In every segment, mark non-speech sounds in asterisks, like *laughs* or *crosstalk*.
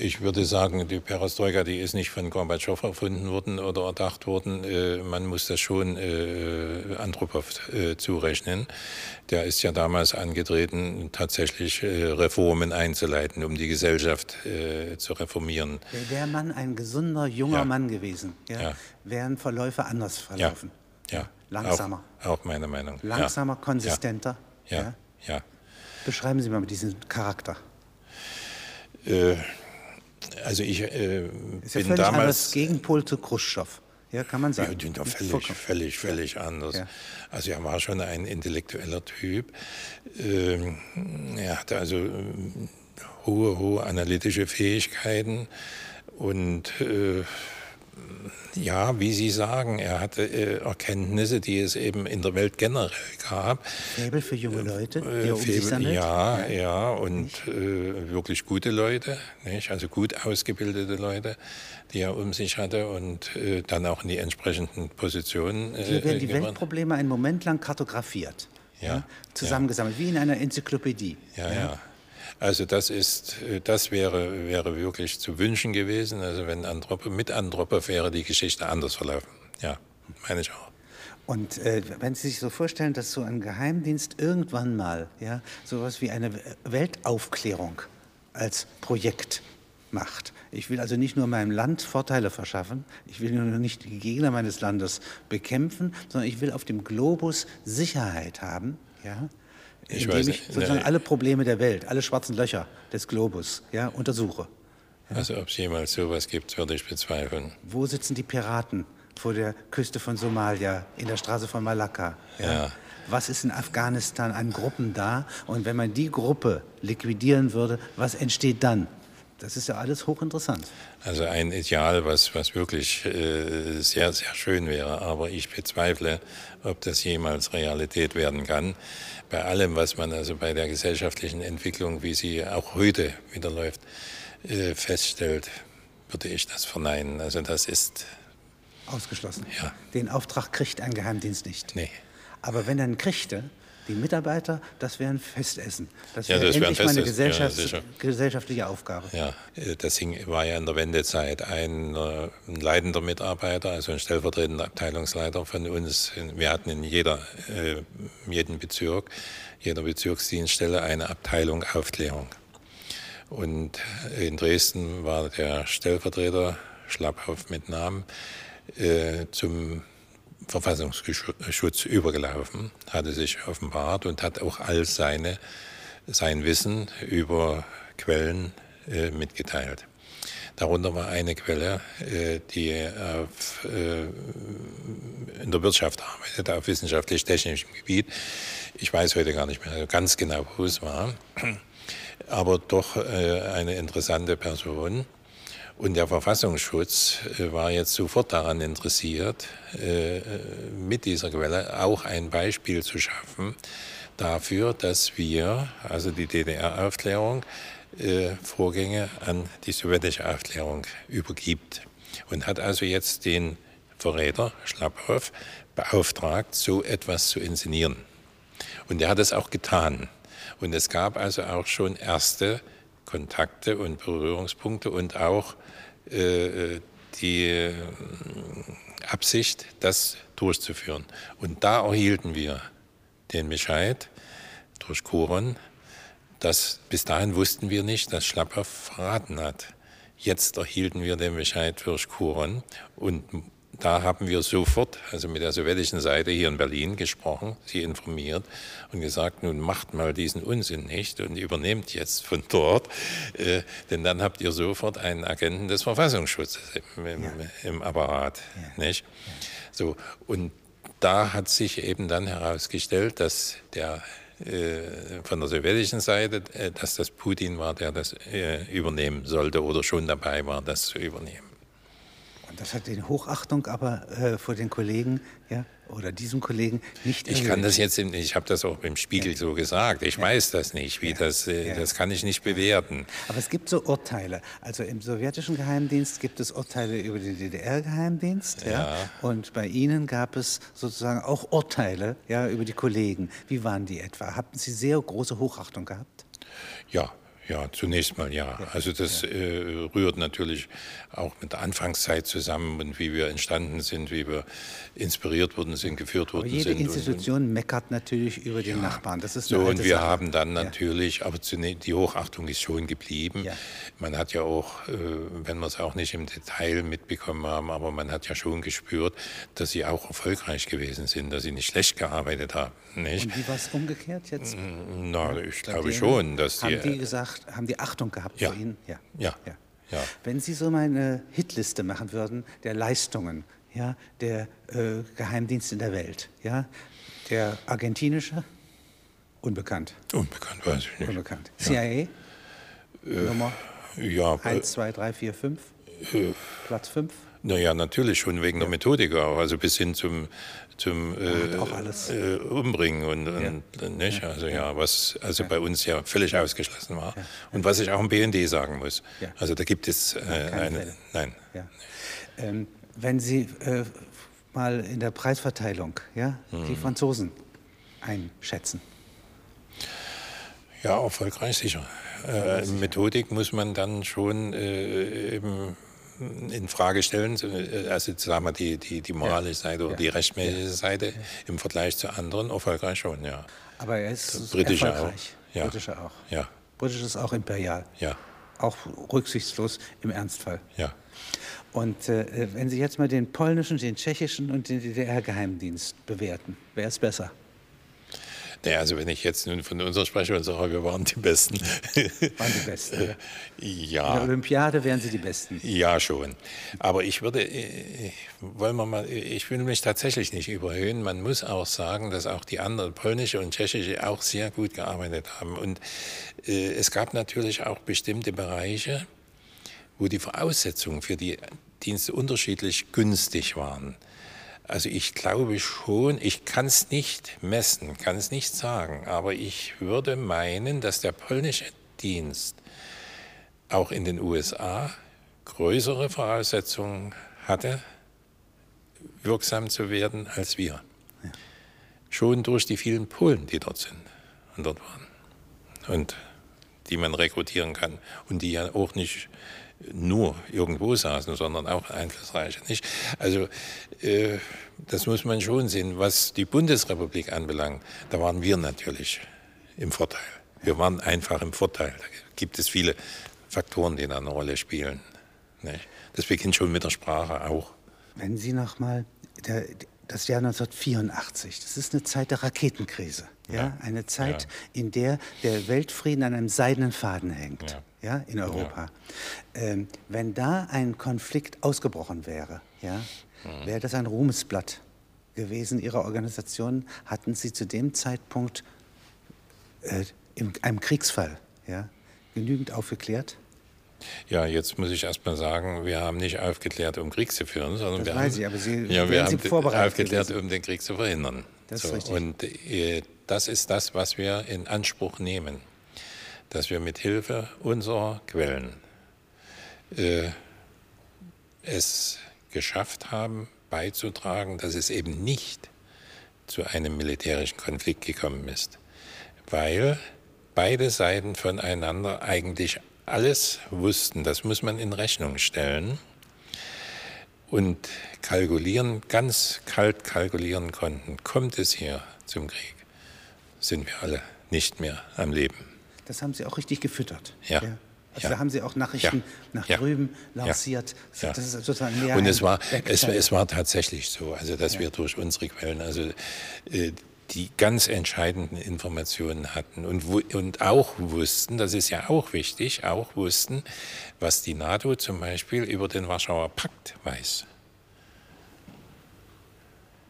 Ich würde sagen, die Perestroika, die ist nicht von Gorbatschow erfunden worden oder erdacht worden. Äh, man muss das schon äh, Andropow äh, zurechnen. Der ist ja damals angetreten, tatsächlich äh, Reformen einzuleiten, um die Gesellschaft äh, zu reformieren. Wäre der Mann ein gesunder, junger Ja. Mann gewesen, ja, Ja. wären Verläufe anders verlaufen. Ja, Langsamer. Auch, auch meine Meinung. Langsamer, konsistenter. Ja. ja. Beschreiben Sie mal diesen Charakter. Äh, also ich äh, Ist ja bin damals anders Gegenpol zu Khrushchev. Ja, kann man Ja, sagen. doch völlig, völlig, völlig anders. Ja. Also er war schon ein intellektueller Typ. Ähm, er hatte also ähm, hohe, hohe analytische Fähigkeiten und äh, ja, wie Sie sagen, er hatte äh, Erkenntnisse, die es eben in der Welt generell gab. Faible für junge Leute, die Äh, er um sich sammelt. ja, ja, und äh, wirklich gute Leute, nicht? also gut ausgebildete Leute, die er um sich hatte und äh, dann auch in die entsprechenden Positionen. Äh, Hier werden die gebracht. Weltprobleme einen Moment lang kartografiert. Ja, zusammengesammelt, wie in einer Enzyklopädie. Ja, ja. Also das ist, äh, das wäre, wäre wirklich zu wünschen gewesen. Also wenn Andropow, mit Andropow wäre die Geschichte anders verlaufen. Ja, meine ich auch. Und äh, wenn Sie sich so vorstellen, dass so ein Geheimdienst irgendwann mal ja, sowas wie eine Weltaufklärung als Projekt macht. Ich will also nicht nur meinem Land Vorteile verschaffen, ich will nur nicht die Gegner meines Landes bekämpfen, sondern ich will auf dem Globus Sicherheit haben, ja, Ich indem weiß ich sozusagen Nee. alle Probleme der Welt, alle schwarzen Löcher des Globus ja, untersuche. Also ob es jemals sowas gibt, würde ich bezweifeln. Wo sitzen die Piraten vor der Küste von Somalia, in der Straße von Malakka? Ja. Was ist in Afghanistan an Gruppen da? Und wenn man die Gruppe liquidieren würde, was entsteht dann? Das ist ja alles hochinteressant. Also ein Ideal, was, was wirklich äh, sehr, sehr schön wäre, aber ich bezweifle, ob das jemals Realität werden kann. Bei allem, was man also bei der gesellschaftlichen Entwicklung, wie sie auch heute wieder läuft, äh, feststellt, würde ich das verneinen. Also das ist, Ausgeschlossen. Ja. Den Auftrag kriegt ein Geheimdienst nicht. nee. Aber wenn er ihn kriegte, die Mitarbeiter, das wäre ein Festessen. Das Ja, wäre ein endlich mal eine ja, Gesellschafts sicher. gesellschaftliche Aufgabe. Ja, äh, das hing, war ja in der Wendezeit ein, äh, ein leitender Mitarbeiter, also ein stellvertretender Abteilungsleiter von uns. Wir hatten in jeder, äh, jedem Bezirk, jeder Bezirksdienststelle eine Abteilung Aufklärung. Und in Dresden war der Stellvertreter Schlapphoff mit Namen äh, zum Verfassungsschutz übergelaufen, hatte sich offenbart und hat auch all seine, sein Wissen über Quellen äh, mitgeteilt. Darunter war eine Quelle, äh, die auf, äh, in der Wirtschaft arbeitet, auf wissenschaftlich-technischem Gebiet. Ich weiß heute gar nicht mehr ganz genau, wo es war, aber doch äh, eine interessante Person. Und der Verfassungsschutz äh, war jetzt sofort daran interessiert, äh, mit dieser Quelle auch ein Beispiel zu schaffen dafür, dass wir, also die DDR-Aufklärung, äh, Vorgänge an die sowjetische Aufklärung übergibt. Und hat also jetzt den Verräter Schlapphoff beauftragt, so etwas zu inszenieren. Und er hat es auch getan. Und es gab also auch schon erste Kontakte und Berührungspunkte und auch äh, die äh, Absicht, das durchzuführen. Und da erhielten wir den Bescheid durch Kuron, dass bis dahin wussten wir nicht, dass Schlapper verraten hat. Jetzt erhielten wir den Bescheid durch Kuron und da haben wir sofort, also mit der sowjetischen Seite hier in Berlin gesprochen, sie informiert und gesagt, nun macht mal diesen Unsinn nicht und übernehmt jetzt von dort, äh, denn dann habt ihr sofort einen Agenten des Verfassungsschutzes im, im, Ja. im Apparat, Ja. nicht? So und da hat sich eben dann herausgestellt, dass der äh, von der sowjetischen Seite, äh, dass das Putin war, der das äh, übernehmen sollte oder schon dabei war, das zu übernehmen. Und das hat den Hochachtung aber äh, vor den Kollegen, ja, oder diesem Kollegen nicht Ich kann das jetzt, im- ich habe das auch im Spiegel so gesagt. Ich weiß das nicht, wie das, äh, Ja. das kann ich nicht bewerten. Aber es gibt so Urteile. Also im sowjetischen Geheimdienst gibt es Urteile über den DDR-Geheimdienst. Ja. Ja. Und bei Ihnen gab es sozusagen auch Urteile ja, über die Kollegen. Wie waren die etwa? Hatten Sie sehr große Hochachtung gehabt? Ja, Ja, zunächst mal ja. Also das ja. äh, rührt natürlich auch mit der Anfangszeit zusammen und wie wir entstanden sind, wie wir inspiriert worden sind, geführt worden aber jede sind. Jede Institution und, meckert natürlich über den ja. Nachbarn. Das ist so und wir Sache. haben dann natürlich, ja. aber die Hochachtung ist schon geblieben. Man hat ja auch, äh, wenn wir es auch nicht im Detail mitbekommen haben, aber man hat ja schon gespürt, dass sie auch erfolgreich gewesen sind, dass sie nicht schlecht gearbeitet haben. Nicht? Und wie war es umgekehrt jetzt? Na, ich glaube schon, dass haben die, die gesagt, haben die Achtung gehabt ja. vor Ihnen? Ja. Ja. ja. ja. Wenn Sie so mal eine Hitliste machen würden der Leistungen ja, der äh, Geheimdienste in der Welt, ja, der argentinische, unbekannt. Unbekannt, weiß ich nicht. Unbekannt. CIA, äh, Nummer ja, 1, 2, 3, 4, 5, äh, Platz 5. Naja, natürlich schon wegen der Methodik auch, also bis hin zum, zum äh, äh, Umbringen und, und ja. nicht, also ja, was also bei uns ja völlig ausgeschlossen war. Und was ich auch im BND sagen muss. Also da gibt es äh, eine, nein. Ähm, wenn Sie äh, mal in der Preisverteilung ja, hm. die Franzosen einschätzen. Ja, erfolgreich sicher. Äh, Methodik muss man dann schon äh, eben in Frage stellen, äh, also sagen wir die, die, die moralische Seite oder die rechtmäßige Seite im Vergleich zu anderen erfolgreich schon, ja. Aber er ist Britische erfolgreich. Auch. Ja. Britische auch. Ja. Britisch ist auch imperial. Ja. Auch rücksichtslos im Ernstfall. Ja. Und äh, wenn Sie jetzt mal den polnischen, den tschechischen und den DDR-Geheimdienst bewerten, wer ist besser? Naja, also wenn ich jetzt nun von uns spreche und sage, wir waren die Besten. Waren die Besten, *laughs* ja. In der Olympiade wären Sie die Besten. Ja, schon. Aber ich würde, äh, wollen wir mal, ich will mich tatsächlich nicht überhöhen. Man muss auch sagen, dass auch die anderen, polnische und tschechische, auch sehr gut gearbeitet haben. Und äh, es gab natürlich auch bestimmte Bereiche, wo die Voraussetzungen für die Dienste unterschiedlich günstig waren. Also ich glaube schon, ich kann es nicht messen, kann es nicht sagen, aber ich würde meinen, dass der polnische Dienst auch in den USA größere Voraussetzungen hatte, wirksam zu werden als wir. Ja. Schon durch die vielen Polen, die dort sind und dort waren. Und die man rekrutieren kann und die ja auch nicht nur irgendwo saßen, sondern auch einflussreiche. Nicht? Also äh, das muss man schon sehen. Was die Bundesrepublik anbelangt, da waren wir natürlich im Vorteil. Wir waren einfach im Vorteil. Da gibt es viele Faktoren, die da eine Rolle spielen. Nicht? Das beginnt schon mit der Sprache auch. Wenn Sie noch mal der, das Jahr 1984, das ist eine Zeit der Raketenkrise. Ja? eine Zeit, ja. in der der Weltfrieden an einem seidenen Faden hängt. Ja ja, in Europa. Ja. Ähm, wenn da ein Konflikt ausgebrochen wäre, ja, mhm. wäre das ein Ruhmesblatt gewesen Ihrer Organisation. Hatten Sie zu dem Zeitpunkt äh, in einem Kriegsfall ja, genügend aufgeklärt? Ja, jetzt muss ich erst mal sagen, wir haben nicht aufgeklärt, um Krieg zu führen, sondern das wir weiß haben, ich, aber Sie, ja, wir haben aufgeklärt, um den Krieg zu verhindern. Das so, ist richtig. Und äh, das ist das, was wir in Anspruch nehmen dass wir mit Hilfe unserer Quellen äh, es geschafft haben, beizutragen, dass es eben nicht zu einem militärischen Konflikt gekommen ist, weil beide Seiten voneinander eigentlich alles wussten, das muss man in Rechnung stellen und kalkulieren, ganz kalt kalkulieren konnten, kommt es hier zum Krieg, sind wir alle nicht mehr am Leben das haben Sie auch richtig gefüttert. Ja. ja. Also ja. da haben Sie auch Nachrichten ja. nach ja. drüben lanciert. Das ist sozusagen mehr Und es war, es, es, war tatsächlich so, also dass wir durch unsere Quellen, also äh, die ganz entscheidenden Informationen hatten und, und auch wussten, das ist ja auch wichtig, auch wussten, was die NATO zum Beispiel über den Warschauer Pakt weiß,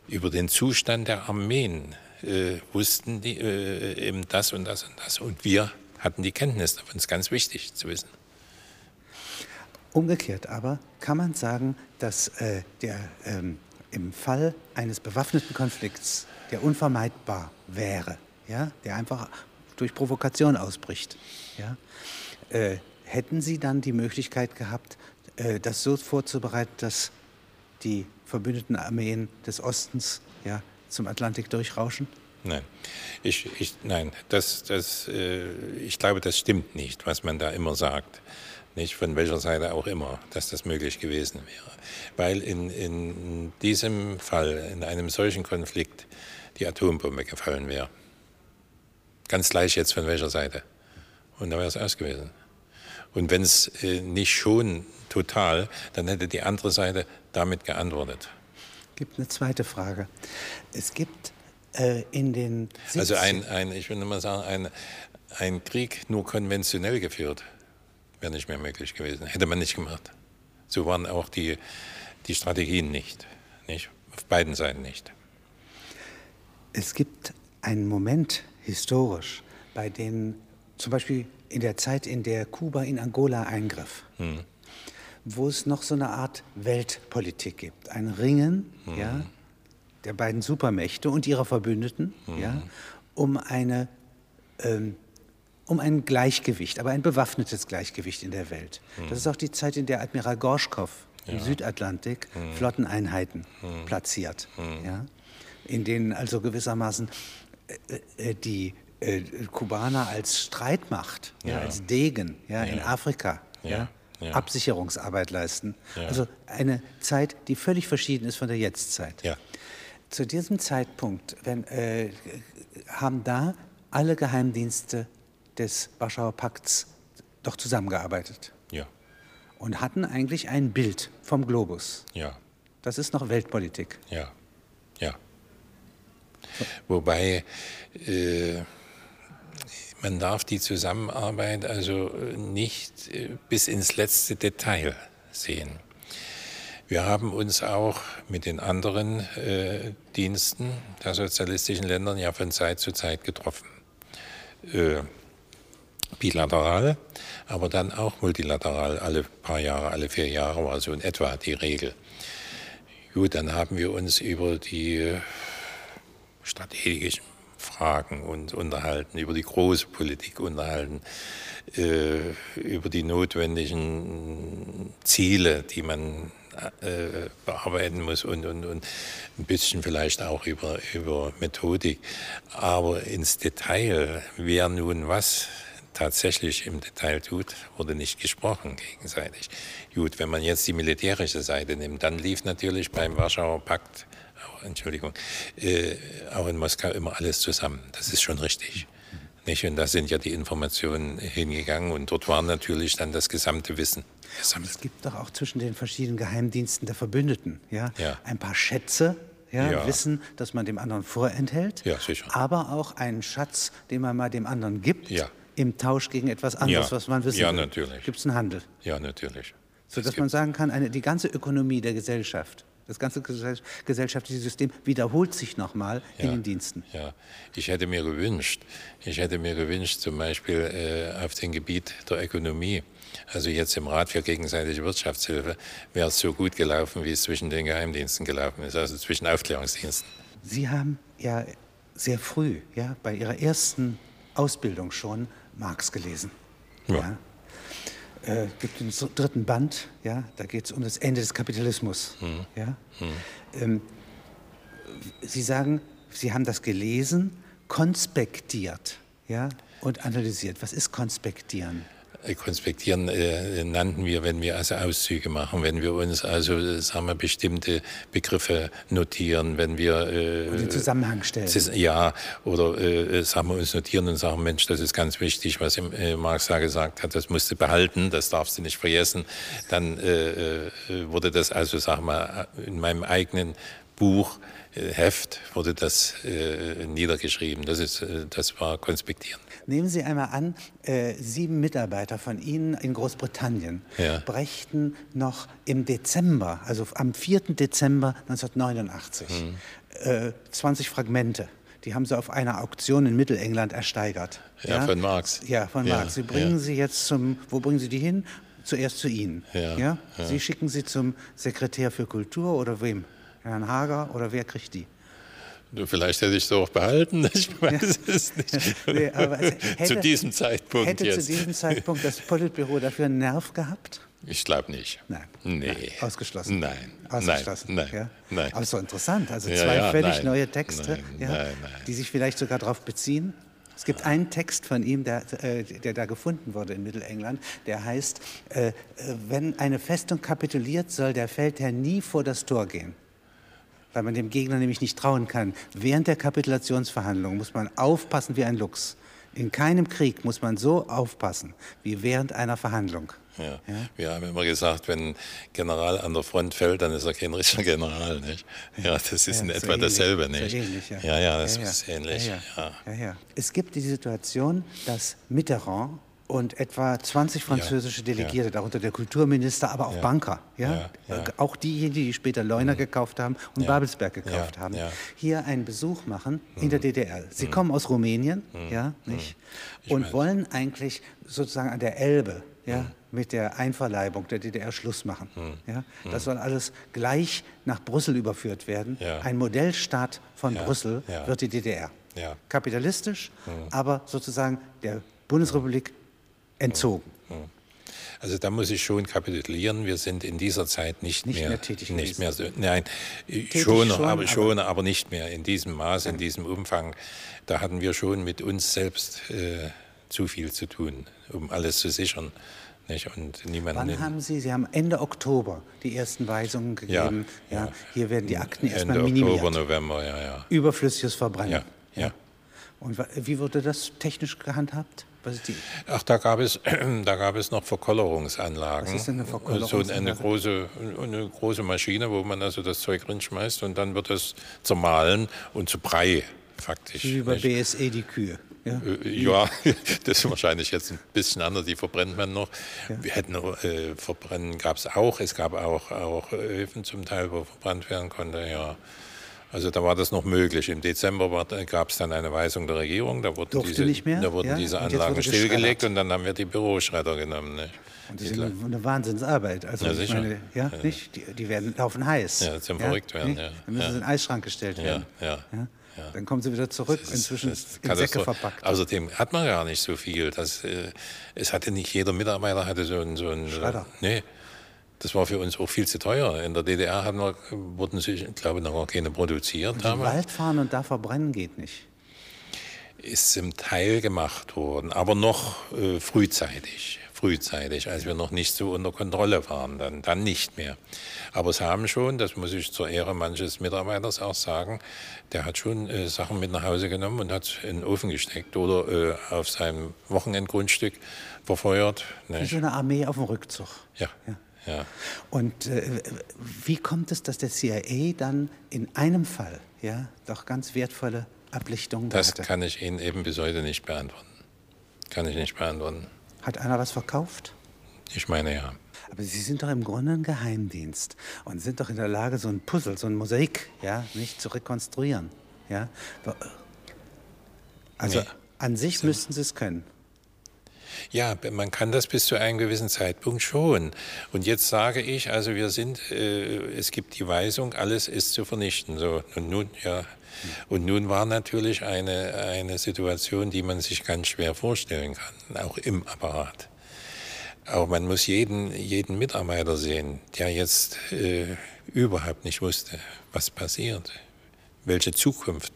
über den Zustand der Armeen äh, wussten die äh, eben das und das und das und wir hatten die Kenntnis davon. Das ist ganz wichtig zu wissen. Umgekehrt aber kann man sagen, dass äh, der, ähm, im Fall eines bewaffneten Konflikts, der unvermeidbar wäre, ja, der einfach durch Provokation ausbricht, ja, äh, hätten Sie dann die Möglichkeit gehabt, äh, das so vorzubereiten, dass die verbündeten Armeen des Ostens ja, zum Atlantik durchrauschen? Nein. Ich, ich, nein, das, das, äh, ich glaube, das stimmt nicht, was man da immer sagt. Nicht von welcher Seite auch immer, dass das möglich gewesen wäre. Weil in, in diesem Fall, in einem solchen Konflikt, die Atombombe gefallen wäre. Ganz gleich jetzt von welcher Seite. Und da wäre es aus gewesen. Und wenn es äh, nicht schon total, dann hätte die andere Seite damit geantwortet. Es gibt eine zweite Frage. Es gibt äh, in den 70 Also ein, ein, ich will nur mal sagen, ein, ein Krieg nur konventionell geführt wäre nicht mehr möglich gewesen. Hätte man nicht gemacht. So waren auch die, die Strategien nicht, nicht. Auf beiden Seiten nicht. Es gibt einen Moment historisch, bei dem zum Beispiel in der Zeit, in der Kuba in Angola eingriff, hm. Wo es noch so eine Art Weltpolitik gibt. Ein Ringen hm. ja, der beiden Supermächte und ihrer Verbündeten hm. ja, um eine ähm, um ein Gleichgewicht, aber ein bewaffnetes Gleichgewicht in der Welt. Hm. Das ist auch die Zeit, in der Admiral Gorschkow ja. im Südatlantik hm. Flotteneinheiten hm. platziert, hm. ja, in denen also gewissermaßen äh, äh, die äh, Kubaner als Streitmacht, ja als Degen ja, in Afrika ja. Absicherungsarbeit leisten. Also eine Zeit, die völlig verschieden ist von der Jetztzeit. Zu diesem Zeitpunkt wenn, äh, haben da alle Geheimdienste des Warschauer Pakts doch zusammengearbeitet. Ja. Und hatten eigentlich ein Bild vom Globus. Ja. Das ist noch Weltpolitik. Ja. Ja. Wobei äh, man darf die Zusammenarbeit also nicht äh, bis ins letzte Detail sehen. Wir haben uns auch mit den anderen äh, Diensten der sozialistischen Länder ja von Zeit zu Zeit getroffen. Äh, bilateral, aber dann auch multilateral, alle paar Jahre, alle vier Jahre war so in etwa die Regel. Gut, dann haben wir uns über die strategischen Fragen und unterhalten, über die große Politik unterhalten, äh, über die notwendigen Ziele, die man äh, bearbeiten muss und, und, und ein bisschen vielleicht auch über, über Methodik. Aber ins Detail, wer nun was tatsächlich im Detail tut, wurde nicht gesprochen gegenseitig. Gut, wenn man jetzt die militärische Seite nimmt, dann lief natürlich beim Warschauer Pakt, auch, Entschuldigung, äh, auch in Moskau immer alles zusammen. Das ist schon richtig. Nicht? Und da sind ja die Informationen hingegangen und dort war natürlich dann das gesamte Wissen. Gesammelt. Es gibt doch auch zwischen den verschiedenen Geheimdiensten der Verbündeten ja, ja. ein paar Schätze, ja, ja. Wissen, das man dem anderen vorenthält, ja, sicher. aber auch einen Schatz, den man mal dem anderen gibt, ja im Tausch gegen etwas anderes, was man wissen ja, will. natürlich. Gibt es einen Handel? Ja, natürlich. Sodass man sagen kann, eine, die ganze Ökonomie der Gesellschaft, das ganze gesellschaftliche System wiederholt sich nochmal ja, in den Diensten. Ja, ich hätte mir gewünscht, ich hätte mir gewünscht, zum Beispiel äh, auf dem Gebiet der Ökonomie, also jetzt im Rat für gegenseitige Wirtschaftshilfe, wäre es so gut gelaufen, wie es zwischen den Geheimdiensten gelaufen ist, also zwischen Aufklärungsdiensten. Sie haben ja sehr früh, ja, bei Ihrer ersten Ausbildung schon Marx gelesen. Ja. ja. Äh, gibt den dritten Band, ja, da geht es um das Ende des Kapitalismus. Mhm. Ja. Mhm. Ähm, Sie sagen, Sie haben das gelesen, konspektiert ja, und analysiert. Was ist konspektieren? Äh, konspektieren äh, nannten wir, wenn wir also Auszüge machen, wenn wir uns also sagen wir, bestimmte Begriffe notieren, wenn wir äh, und den Zusammenhang stellen. Ja, oder äh, sagen wir uns notieren und sagen, Mensch, das ist ganz wichtig, was äh, Marx da gesagt hat, das musst du behalten, das darfst du nicht vergessen. Dann äh, äh wurde das also, sagen wir, in meinem eigenen Buch Heft wurde das äh, niedergeschrieben. Das, ist, äh, das war konspektieren. Nehmen Sie einmal an, äh, sieben Mitarbeiter von Ihnen in Großbritannien ja. brächten noch im Dezember, also am 4. Dezember 1989, mhm. 20 äh, Fragmente. Die haben sie auf einer Auktion in Mittelengland ersteigert. Ja, ja? von Marx. Ja, von ja, Marx. Sie bringen sie jetzt zum, wo bringen Sie die hin? Zuerst zu Ihnen. Ja, Sie schicken sie zum Sekretär für Kultur oder wem? Herrn Hager oder wer kriegt die? Vielleicht hätte ich es auch behalten, *laughs* ich weiß ja. es nicht. *laughs* Nee, *laughs* hätte, zu diesem Zeitpunkt hätte jetzt. zu diesem Zeitpunkt das Politbüro dafür einen Nerv gehabt? Ich glaube nicht. Nein. Nee. Ausgeschlossen. Nein. Ausgeschlossen. Nein. Ja? Nein. Aber doch interessant. Also zwei ja, völlig nein. neue Texte, nein. die sich vielleicht sogar darauf beziehen. Es gibt einen Text von ihm, der, äh, der da gefunden wurde in Mittelengland, der heißt, äh, äh, wenn eine Festung kapituliert, soll der Feldherr nie vor das Tor gehen. Weil man dem Gegner nämlich nicht trauen kann. Während der Kapitulationsverhandlungen muss man aufpassen wie ein Luchs. In keinem Krieg muss man so aufpassen wie während einer Verhandlung. Ja. Wir haben immer gesagt, wenn ein General an der Front fällt, dann ist er kein richtiger General. Nicht? Ja, das ist Ja, in so etwa ähnlich, dasselbe. so Nicht? ähnlich, ja. ja, ja, das Ja, ja. ist ähnlich. Ja, Ja, ja. Ja, ja. Es gibt die Situation, dass Mitterrand und etwa 20 französische Delegierte, darunter der Kulturminister, aber auch Ja. Banker, ja? Ja, ja. Auch diejenigen, die später Leuner gekauft haben und Ja. Babelsberg gekauft Ja, haben, ja. hier einen Besuch machen in der DDR. Sie kommen aus Rumänien, ja, nicht? Ich Und weiß. wollen eigentlich sozusagen an der Elbe, ja, mit der Einverleibung der DDR Schluss machen. Ja? Das soll alles gleich nach Brüssel überführt werden. Ja. Ein Modellstaat von Ja, Brüssel ja. wird die DDR. Ja. Kapitalistisch, aber sozusagen der Bundesrepublik entzogen. Also da muss ich schon kapitulieren. Wir sind in dieser Zeit nicht, Nicht mehr, mehr tätig nicht mehr so, Nein, schon, schon, aber, schon, aber nicht mehr in diesem Maß, in diesem Umfang. Da hatten wir schon mit uns selbst äh, zu viel zu tun, um alles zu sichern. Nicht? Und niemanden Wann haben Sie, Sie haben Ende Oktober die ersten Weisungen gegeben. Ja, ja. Hier werden die Akten erstmal Ende minimiert. Oktober, November, ja, ja. Überflüssiges Verbrennen. Ja, ja. Und wie wurde das technisch gehandhabt? Was ist die, Ach, da gab es, *clears throat* da gab es noch Verkollerungsanlagen. Was ist denn eine So Verkollerungsanlage? eine große, eine große Maschine, wo man also das Zeug reinschmeißt und dann wird es zermahlen und zu Brei faktisch. wie bei nicht? BSE die Kühe. Ja? Äh, Ja, *laughs* das ist wahrscheinlich jetzt ein bisschen anders, die verbrennt man noch. Wir hätten äh, verbrennen, gab es auch. Es gab auch, auch Öfen zum Teil, wo verbrannt werden konnte, ja. Also da war das noch möglich. Im Dezember gab es dann eine Weisung der Regierung, da wurden, Durfte diese, nicht mehr? Da wurden Ja, diese und Anlagen wurde stillgelegt und dann haben wir die Büroschredder genommen. Nicht? Und das ist eine, eine Wahnsinnsarbeit. Also Ja, ich meine, ja, nicht? Die, die werden laufen heiß. Ja, zum verrückt werden, nicht? ja. Dann müssen Ja. sie in den Eisschrank gestellt werden. ja, Ja? Dann kommen sie wieder zurück, inzwischen ist in Säcke verpackt. Außerdem hat man gar nicht so viel. Das, äh, es hatte nicht jeder Mitarbeiter hatte so ein, so ein Schredder. nee, das war für uns auch viel zu teuer. In der DDR hatten wir, wurden sich, ich glaube, noch keine produziert. In den damals. Wald fahren und da verbrennen geht nicht. ist zum Teil gemacht worden, aber noch äh, frühzeitig, frühzeitig, als wir noch nicht so unter Kontrolle waren, dann, dann nicht mehr. Aber es haben schon, das muss ich zur Ehre manches Mitarbeiters auch sagen, der hat schon äh, Sachen mit nach Hause genommen und hat in den Ofen gesteckt oder äh, auf seinem Wochenendgrundstück verfeuert. Wie Nicht? so eine Armee auf dem Rückzug. Ja, ja. Und äh, wie kommt es, dass der CIA dann in einem Fall ja, doch ganz wertvolle Ablichtungen Das hatte? kann ich Ihnen eben bis heute nicht beantworten. Kann ich nicht beantworten. Hat einer was verkauft? Ich meine ja. Aber Sie sind doch im Grunde ein Geheimdienst und sind doch in der Lage, so ein Puzzle, so ein Mosaik, ja, nicht zu rekonstruieren. Ja? Also Nee. an sich müssten Sie es können. Ja, man kann das bis zu einem gewissen Zeitpunkt schon. Und jetzt sage ich, also wir sind, äh, es gibt die Weisung, alles ist zu vernichten. So, und nun, ja. Und nun war natürlich eine, eine Situation, die man sich ganz schwer vorstellen kann, auch im Apparat. Auch man muss jeden, jeden Mitarbeiter sehen, der jetzt äh, überhaupt nicht wusste, was passiert, welche Zukunft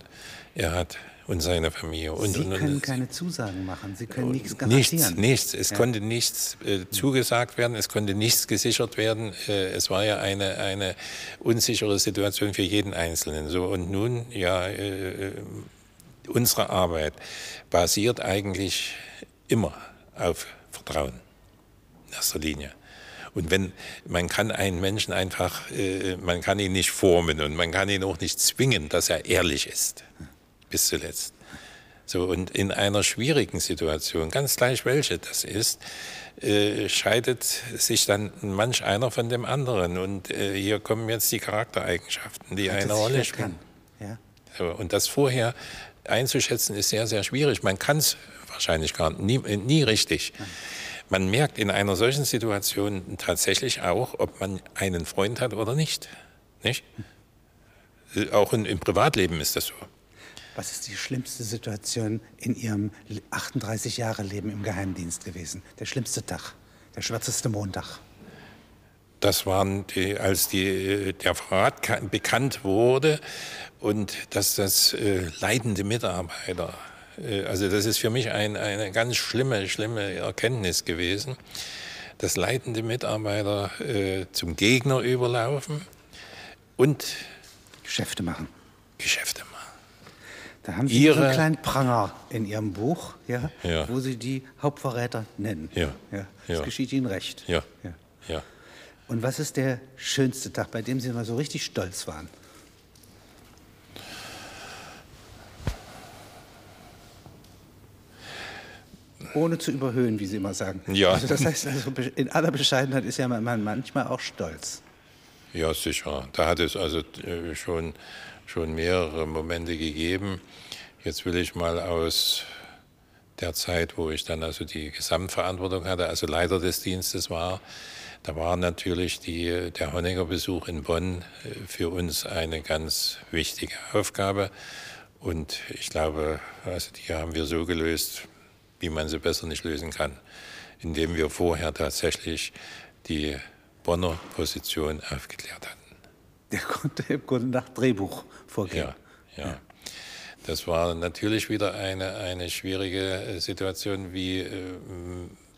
er hat und seine Familie. Und, Sie und, und, können keine Zusagen machen, Sie können nichts Nichts, garantieren. nichts. Es Ja. konnte nichts äh, zugesagt werden, es konnte nichts gesichert werden. Äh, es war ja eine, eine unsichere Situation für jeden Einzelnen. So, und nun, ja, äh, äh, unsere Arbeit basiert eigentlich immer auf Vertrauen in erster Linie. Und wenn man kann einen Menschen einfach, äh, man kann ihn nicht formen und man kann ihn auch nicht zwingen, dass er ehrlich ist bis zuletzt. So, und in einer schwierigen Situation, ganz gleich welche das ist, äh, scheidet sich dann manch einer von dem anderen. Und äh, hier kommen jetzt die Charaktereigenschaften, die Dass eine Rolle spielen. Ja. So, und das vorher einzuschätzen ist sehr, sehr schwierig. Man kann es wahrscheinlich gar nie, äh, nie richtig. Man merkt in einer solchen Situation tatsächlich auch, ob man einen Freund hat oder nicht. nicht? Äh, Auch in, im Privatleben ist das so. Was ist die schlimmste Situation in Ihrem 38 Jahre Leben im Geheimdienst gewesen? Der schlimmste Tag, der schwärzeste Montag. das waren die, als die, der Verrat bekannt wurde und dass das äh, leidende Mitarbeiter, äh, also das ist für mich ein, eine ganz schlimme, schlimme Erkenntnis gewesen, dass leitende Mitarbeiter äh, zum Gegner überlaufen und Geschäfte machen. Geschäfte machen. Da haben Sie Ihre, so einen kleinen Pranger in Ihrem Buch, ja, ja. wo Sie die Hauptverräter nennen. Ja. ja. Das ja. geschieht Ihnen recht. Ja. ja. ja. Und was ist der schönste Tag, bei dem Sie mal so richtig stolz waren? Ohne zu überhöhen, wie Sie immer sagen. Ja. Also das heißt, also in aller Bescheidenheit ist ja man manchmal auch stolz. Ja, sicher. Da hat es also äh, schon, schon mehrere Momente gegeben. Jetzt will ich mal aus der Zeit, wo ich dann also die Gesamtverantwortung hatte, also Leiter des Dienstes war, da war natürlich die, der Honegger-Besuch in Bonn äh, für uns eine ganz wichtige Aufgabe. Und ich glaube, also die haben wir so gelöst, wie man sie besser nicht lösen kann, indem wir vorher tatsächlich die Bonner Position aufgeklärt hatten. Der konnte im Grunde nach Drehbuch vorgehen. Ja, ja. Das war natürlich wieder eine, eine schwierige äh, Situation. Wie äh,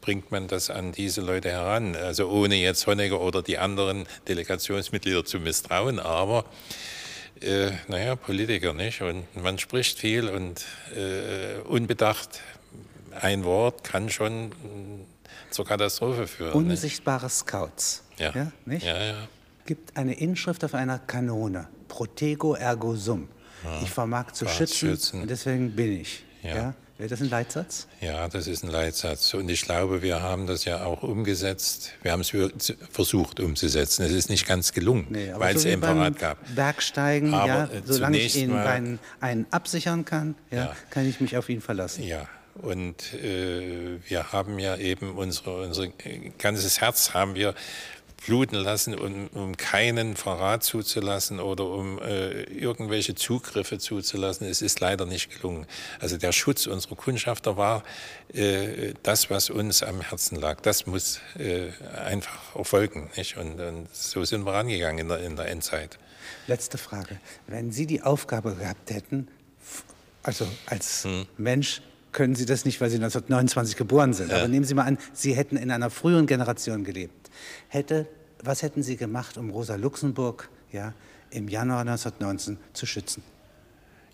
bringt man das an diese Leute heran? Also ohne jetzt Honecker oder die anderen Delegationsmitglieder zu misstrauen, aber äh, naja, Politiker nicht. Und man spricht viel und äh, unbedacht ein Wort kann schon zur Katastrophe führen. Unsichtbare nicht? Scouts. Ja. ja, nicht? ja, ja. Gibt eine Inschrift auf einer Kanone. Protego ergo sum. Ja. Ich vermag zu schützen, schützen, und deswegen bin ich. Ja. ja. Wäre das ein Leitsatz? Ja, das ist ein Leitsatz. Und ich glaube, wir haben das ja auch umgesetzt. Wir haben es versucht umzusetzen. Es ist nicht ganz gelungen, nee, weil so es Verrat gab. Bergsteigen, aber ja, solange ich ihn einen, einen absichern kann, ja, ja, kann ich mich auf ihn verlassen. Ja, und äh, wir haben ja eben unsere, unser ganzes Herz haben wir bluten lassen, um, um keinen Verrat zuzulassen oder um äh, irgendwelche Zugriffe zuzulassen. Es ist leider nicht gelungen. Also der Schutz unserer Kundschafter war äh, das, was uns am Herzen lag. Das muss äh, einfach erfolgen. Nicht? Und, und, so sind wir rangegangen in der, in der Endzeit. Letzte Frage. Wenn Sie die Aufgabe gehabt hätten, also als hm. Mensch können Sie das nicht, weil Sie 1929 geboren sind. Ja. Aber nehmen Sie mal an, Sie hätten in einer früheren Generation gelebt. Hätte, was hätten Sie gemacht, um Rosa Luxemburg ja, im Januar 1919 zu schützen?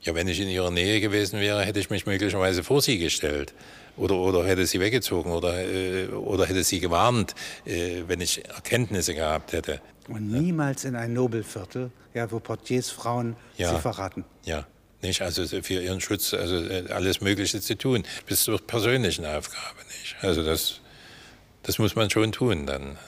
Ja, wenn ich in ihrer Nähe gewesen wäre, hätte ich mich möglicherweise vor sie gestellt. Oder, oder hätte sie weggezogen oder, äh, oder hätte sie gewarnt, äh, wenn ich Erkenntnisse gehabt hätte. Und niemals in ein Nobelviertel, ja, wo Portiers Frauen ja. sie verraten. Ja, nicht? Also für ihren Schutz, also äh, alles Mögliche zu tun, bis zur persönlichen Aufgabe, nicht? Also das, das muss man schon tun dann.